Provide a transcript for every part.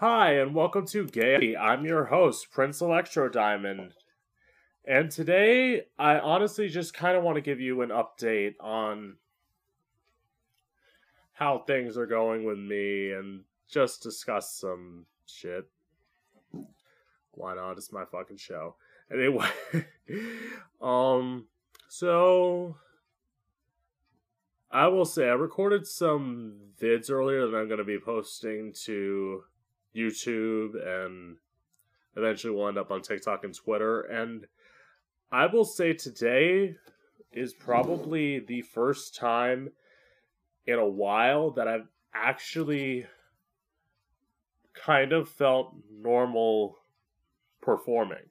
Hi, and welcome to Gay. I'm your host, Prince Electro Diamond. And today, I honestly just kind of want to give you an update on how things are going with me and just discuss some shit. Why not? It's my fucking show. Anyway, um, so I will say I recorded some vids earlier that I'm going to be posting to YouTube and eventually will end up on TikTok and Twitter. And I will say today is probably the first time in a while that I've actually kind of felt normal performing.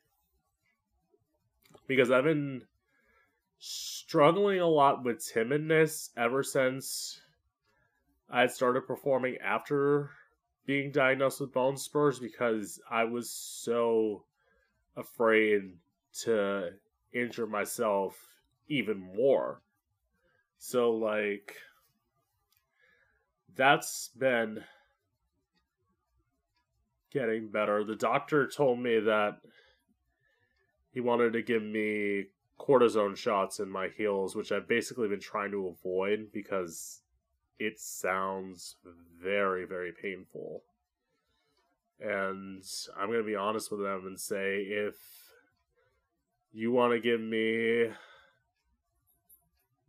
Because I've been struggling a lot with timidness ever since I started performing after being diagnosed with bone spurs because I was so afraid to injure myself even more. So, like, that's been getting better. The doctor told me that he wanted to give me cortisone shots in my heels, which I've basically been trying to avoid because it sounds very, very painful. And I'm going to be honest with them and say if you want to give me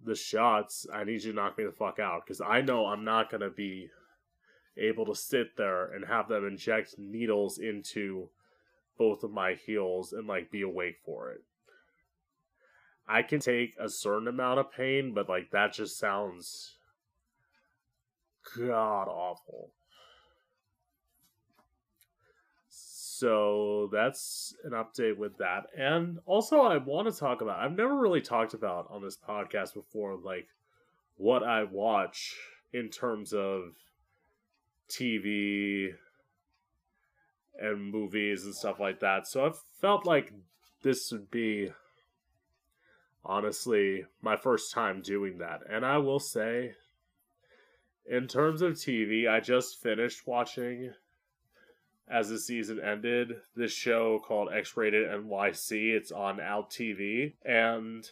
the shots, I need you to knock me the fuck out because I know I'm not going to be able to sit there and have them inject needles into both of my heels and like be awake for it. I can take a certain amount of pain, but like that just sounds god awful. So that's an update with that. And also, I want to talk about, I've never really talked about on this podcast before, like what I watch in terms of TV and movies and stuff like that. So I felt like this would be honestly my first time doing that. And I will say, in terms of TV, I just finished watching as the season ended this show called X Rated NYC. It's on Out TV and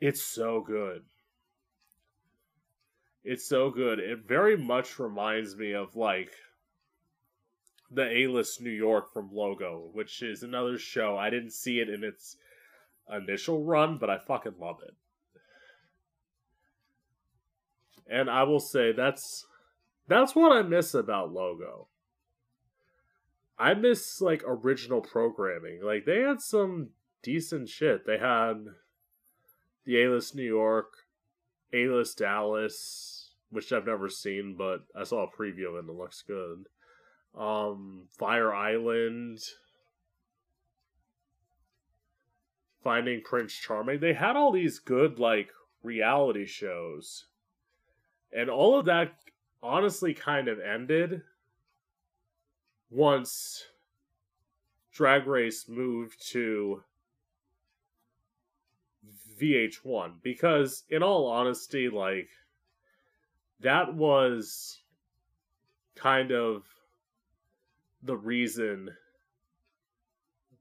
it's so good. It's so good. It very much reminds me of like the A List New York from Logo, which is another show. I didn't see it in its initial run, but I fucking love it. And I will say that's that's what I miss about Logo. I miss like original programming. Like they had some decent shit. They had the A List New York, A List Dallas, which I've never seen, but I saw a preview and it looks good. Um, Fire Island, Finding Prince Charming. They had all these good like reality shows. And all of that honestly kind of ended once Drag Race moved to VH1 because in all honesty like that was kind of the reason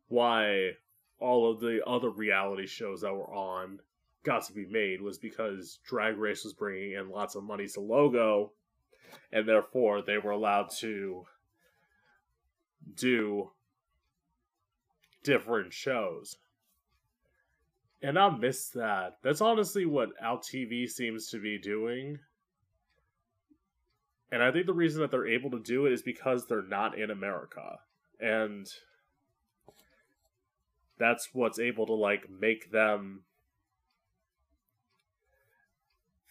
why all of the other reality shows that were on got to be made was because Drag Race was bringing in lots of money to Logo and therefore they were allowed to do different shows. And I miss that. That's honestly what Out TV seems to be doing. And I think the reason that they're able to do it is because they're not in America. And that's what's able to like make them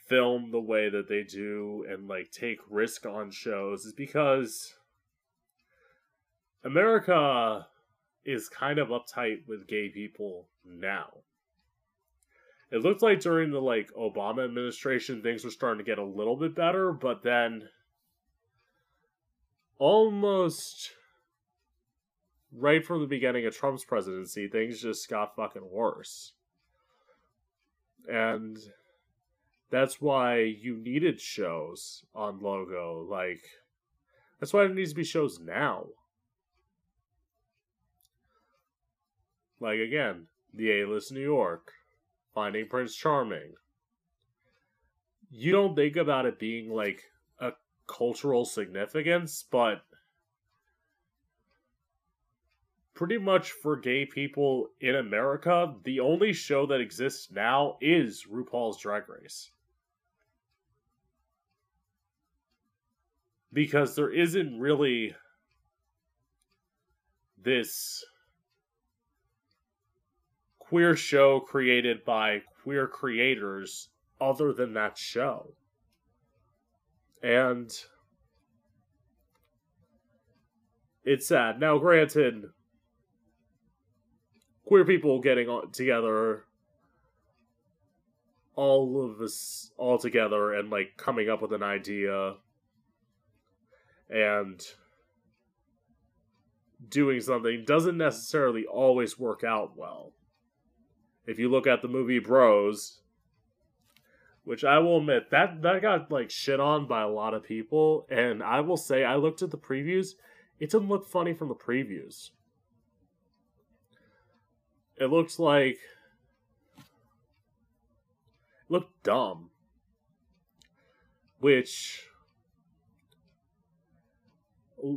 film the way that they do and like take risk on shows is because America is kind of uptight with gay people now. It looked like during the like Obama administration things were starting to get a little bit better, but then almost right from the beginning of Trump's presidency, things just got fucking worse. And that's why you needed shows on Logo like That's why there needs to be shows now. Like again, the A list New York, Finding Prince Charming. You don't think about it being like a cultural significance, but pretty much for gay people in America, the only show that exists now is RuPaul's Drag Race. Because there isn't really this queer show created by queer creators other than that show. And it's sad. Now, granted, queer people getting together, all of us all together, and like coming up with an idea and doing something doesn't necessarily always work out well if you look at the movie Bros, which I will admit that that got like shit on by a lot of people, and I will say I looked at the previews, it didn't look funny from the previews. It looks like it looked dumb. Which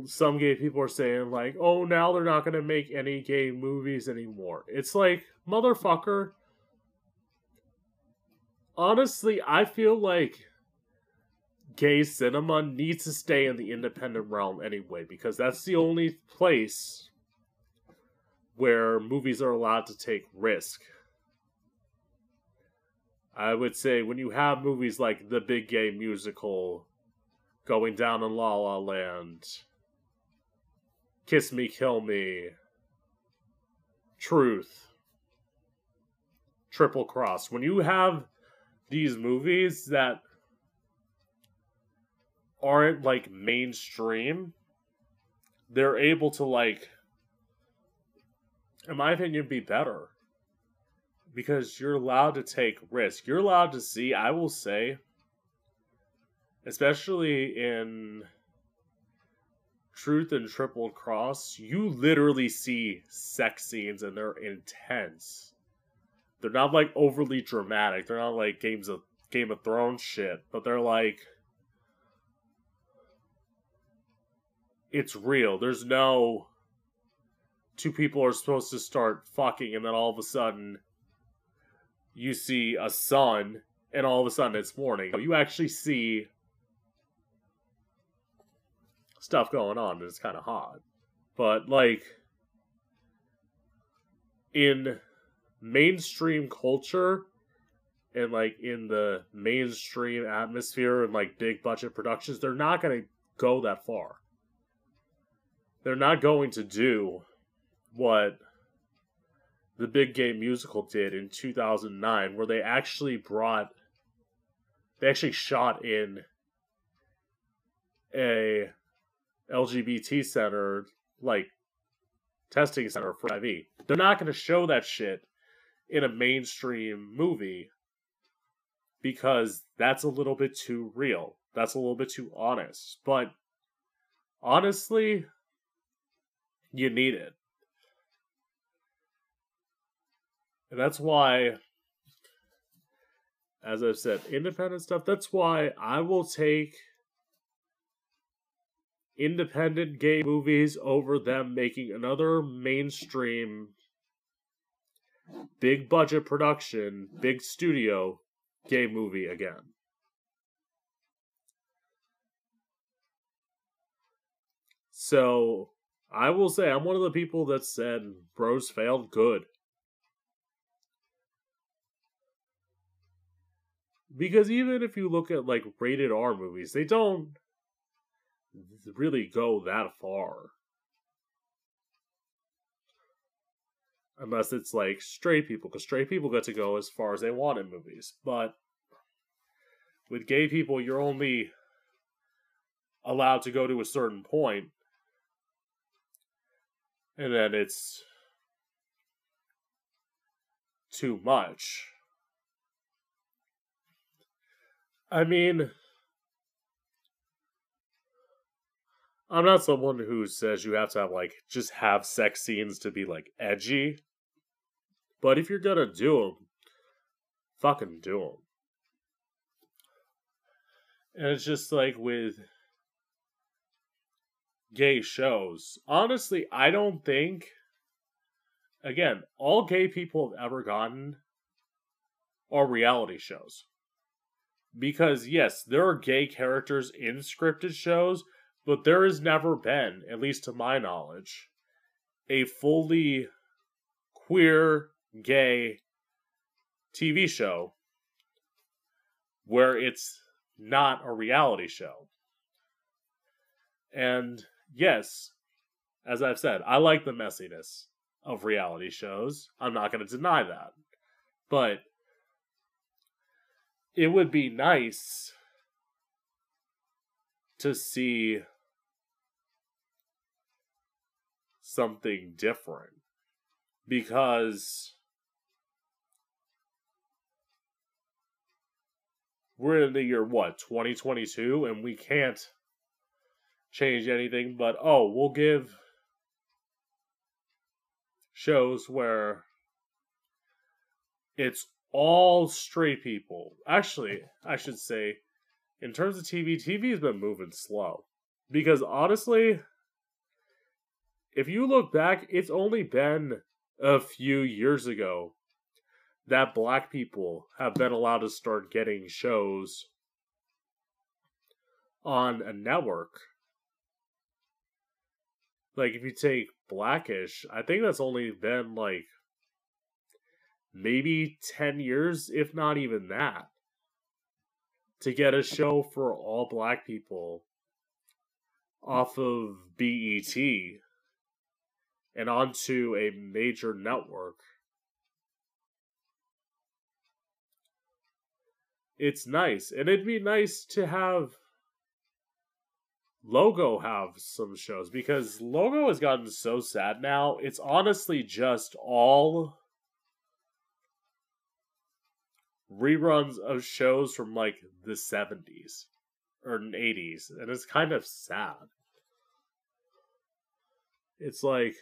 some gay people are saying like, "Oh, now they're not going to make any gay movies anymore." It's like, motherfucker. Honestly, I feel like gay cinema needs to stay in the independent realm anyway because that's the only place where movies are allowed to take risk. I would say when you have movies like The Big Gay Musical, Going Down in La La Land, Kiss Me, Kill Me, Truth, Triple Cross. When you have these movies that aren't like mainstream, they're able to like in my opinion be better because you're allowed to take risk. You're allowed to see, I will say, especially in Truth and Triple Cross, you literally see sex scenes and they're intense. They're not like overly dramatic. They're not like games of Game of Thrones shit, but they're like it's real. There's no two people are supposed to start fucking and then all of a sudden you see a sun and all of a sudden it's morning. You actually see stuff going on and it's kind of hot. But like in mainstream culture and like in the mainstream atmosphere and like big budget productions, they're not going to go that far. They're not going to do what the Big Gay Musical did in 2009, where they actually brought, they actually shot in a LGBT center, like testing center for IV. They're not going to show that shit in a mainstream movie because that's a little bit too real. That's a little bit too honest. But honestly, you need it. And that's why, as I've said, independent stuff, that's why I will take independent gay movies over them making another mainstream big budget production, big studio gay movie again. So I will say I'm one of the people that said Bros failed good. Because even if you look at like rated R movies, they don't really go that far. unless it's like straight people, because straight people get to go as far as they want in movies. But with gay people, you're only allowed to go to a certain point, and then it's too much. I mean, I'm not someone who says you have to have like just have sex scenes to be like edgy. But if you're gonna do them, fucking do them. And it's just like with gay shows. Honestly, I don't think, again, all gay people have ever gotten are reality shows. Because, yes, there are gay characters in scripted shows, but there has never been, at least to my knowledge, a fully queer, gay TV show where it's not a reality show. And yes, as I've said, I like the messiness of reality shows. I'm not going to deny that. But it would be nice to see something different because we're in the year what 2022 and we can't change anything but oh we'll give shows where it's all straight people. Actually i should say in terms of tv tv has been moving slow because honestly if you look back it's only been a few years ago that black people have been allowed to start getting shows on a network. Like, if you take Blackish, I think that's only been like maybe 10 years, if not even that, to get a show for all black people off of BET and onto a major network. it's nice. And it'd be nice to have Logo have some shows because Logo has gotten so sad now. It's honestly just all reruns of shows from like the 70s or 80s. And it's kind of sad. It's like.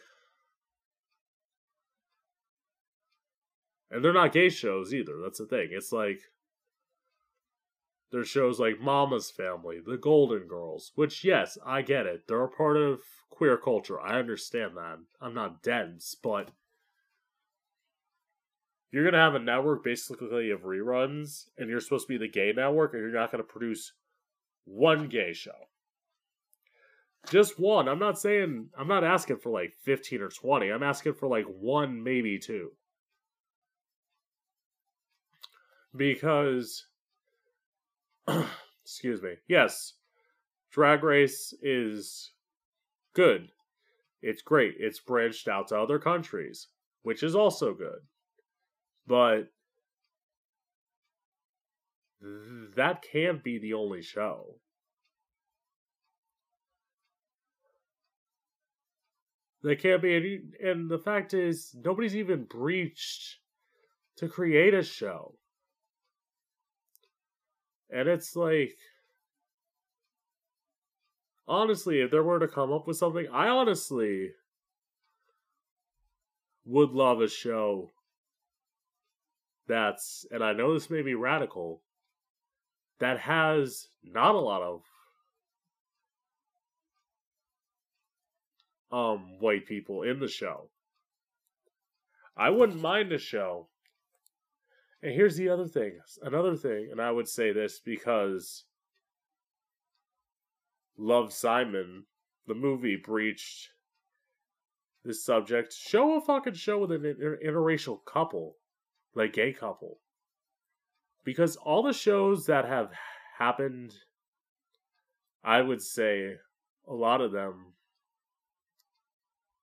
And they're not gay shows either. That's the thing. It's like there's shows like Mama's Family, The Golden Girls, which, yes, I get it. They're a part of queer culture. I understand that. I'm not dense, but you're to have a network basically of reruns, and you're supposed to be the gay network, and you're not to produce one gay show. Just one. I'm not saying, I'm not asking for like 15 or 20. I'm asking for like one, maybe two. Because excuse me. Yes, Drag Race is good. It's great. It's branched out to other countries, which is also good. But that can't be the only show. That can't be any, and the fact is, nobody's even breached to create a show. And it's like honestly, if there were to come up with something, I honestly would love a show that's and I know this may be radical that has not a lot of um white people in the show. I wouldn't mind a show and here's the other thing. Another thing, and I would say this because Love Simon, the movie, breached this subject. Show a fucking show with an inter- interracial couple, like gay couple. Because all the shows that have happened, I would say a lot of them,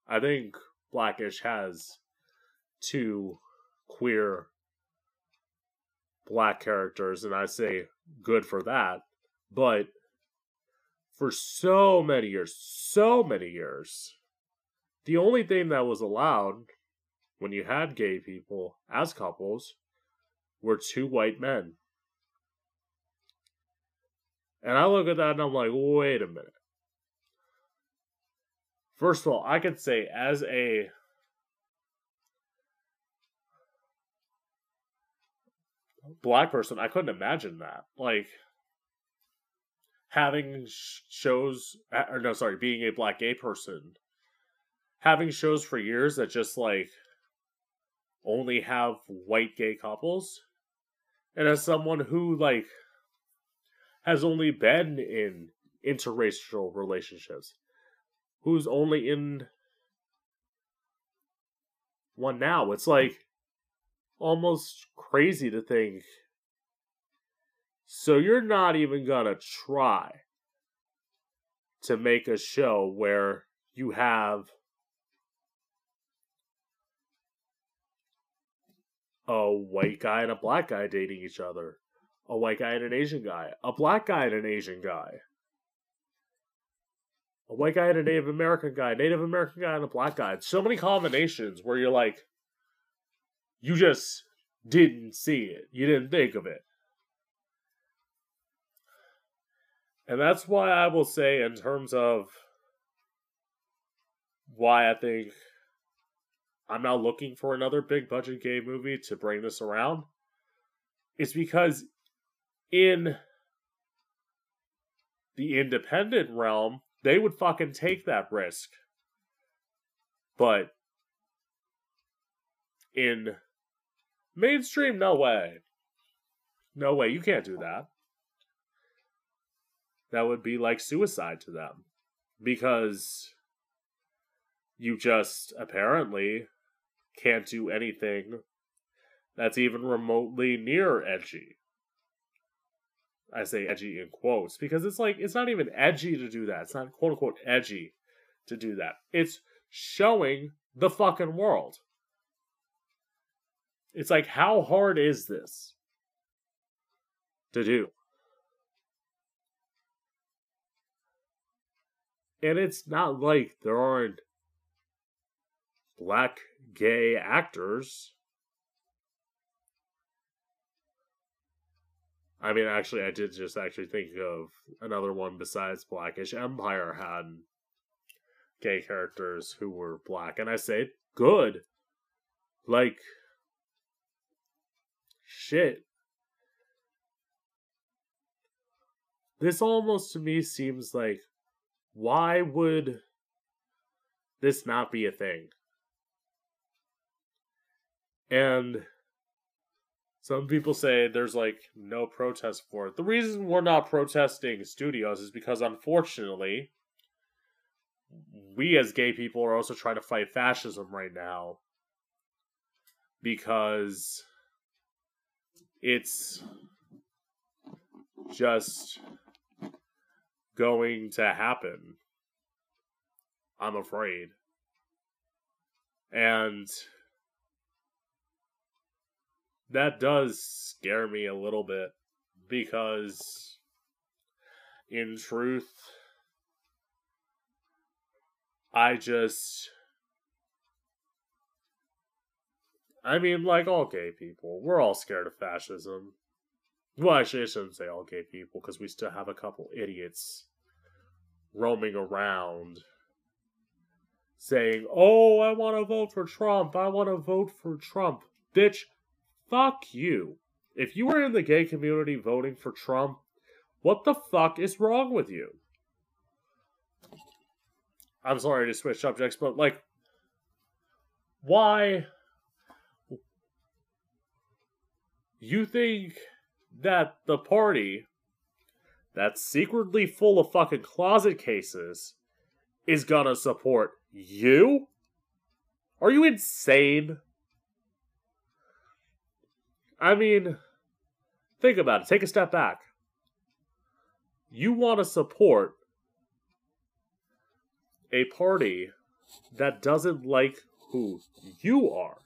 I think Blackish has two queer black characters, and I say good for that. But for so many years, so many years, the only thing that was allowed when you had gay people as couples were two white men. And I look at that and I'm like, wait a minute. First of all, I could say as a black person, I couldn't imagine that. Like having shows, or no, sorry, being a black gay person, having shows for years that just like only have white gay couples, and as someone who like has only been in interracial relationships, who's only in one now, it's like almost crazy to think. So you're not even gonna try to make a show where you have a white guy and a black guy dating each other, a white guy and an Asian guy, a black guy and an Asian guy, a white guy and a Native American guy, Native American guy and a black guy. So many combinations where you're like, you just didn't see it. You didn't think of it. And that's why I will say, in terms of why I think I'm not looking for another big budget gay movie to bring this around, is because in the independent realm, they would fucking take that risk. But in Mainstream, no way. No way, you can't do that. That would be like suicide to them. Because you just apparently can't do anything that's even remotely near edgy. I say edgy in quotes because it's like, it's not even edgy to do that. It's not quote unquote edgy to do that. It's showing the fucking world. It's like, how hard is this to do? And it's not like there aren't black gay actors. I mean, actually, I did just actually think of another one besides Blackish Empire had gay characters who were black, and I say good. Like, shit. This almost to me seems like why would this not be a thing? And some people say there's like no protest for it. The reason we're not protesting studios is because unfortunately, we as gay people are also trying to fight fascism right now. Because it's just going to happen. I'm afraid. And that does scare me a little bit because, in truth, I just I mean, like all gay people, we're all scared of fascism. Well, actually, I shouldn't say all gay people because we still have a couple idiots roaming around saying, Oh, I want to vote for Trump. I want to vote for Trump. Bitch, fuck you. If you are in the gay community voting for Trump, what the fuck is wrong with you? I'm sorry to switch subjects, but like, why you think that the party that's secretly full of fucking closet cases is gonna support you? Are you insane? I mean, think about it. Take a step back. You want to support a party that doesn't like who you are.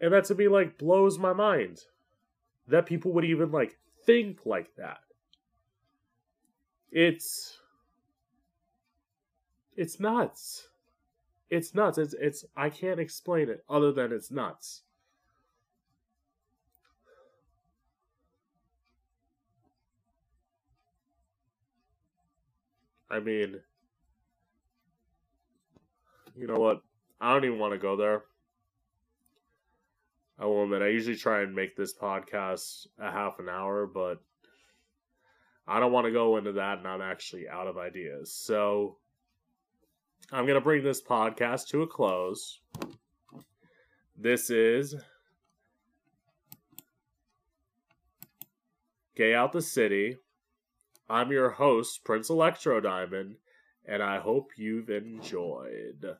And that to me like blows my mind. That people would even like think like that. It's it's nuts. It's nuts. It's it's I can't explain it other than it's nuts. I mean, you know what? I don't even want to go there. I will admit, I usually try and make this podcast a half an hour, but I don't want to go into that and I'm actually out of ideas. So I'm going to bring this podcast to a close. This is Gay Out the City. I'm your host, Prince Electro Diamond, and I hope you've enjoyed.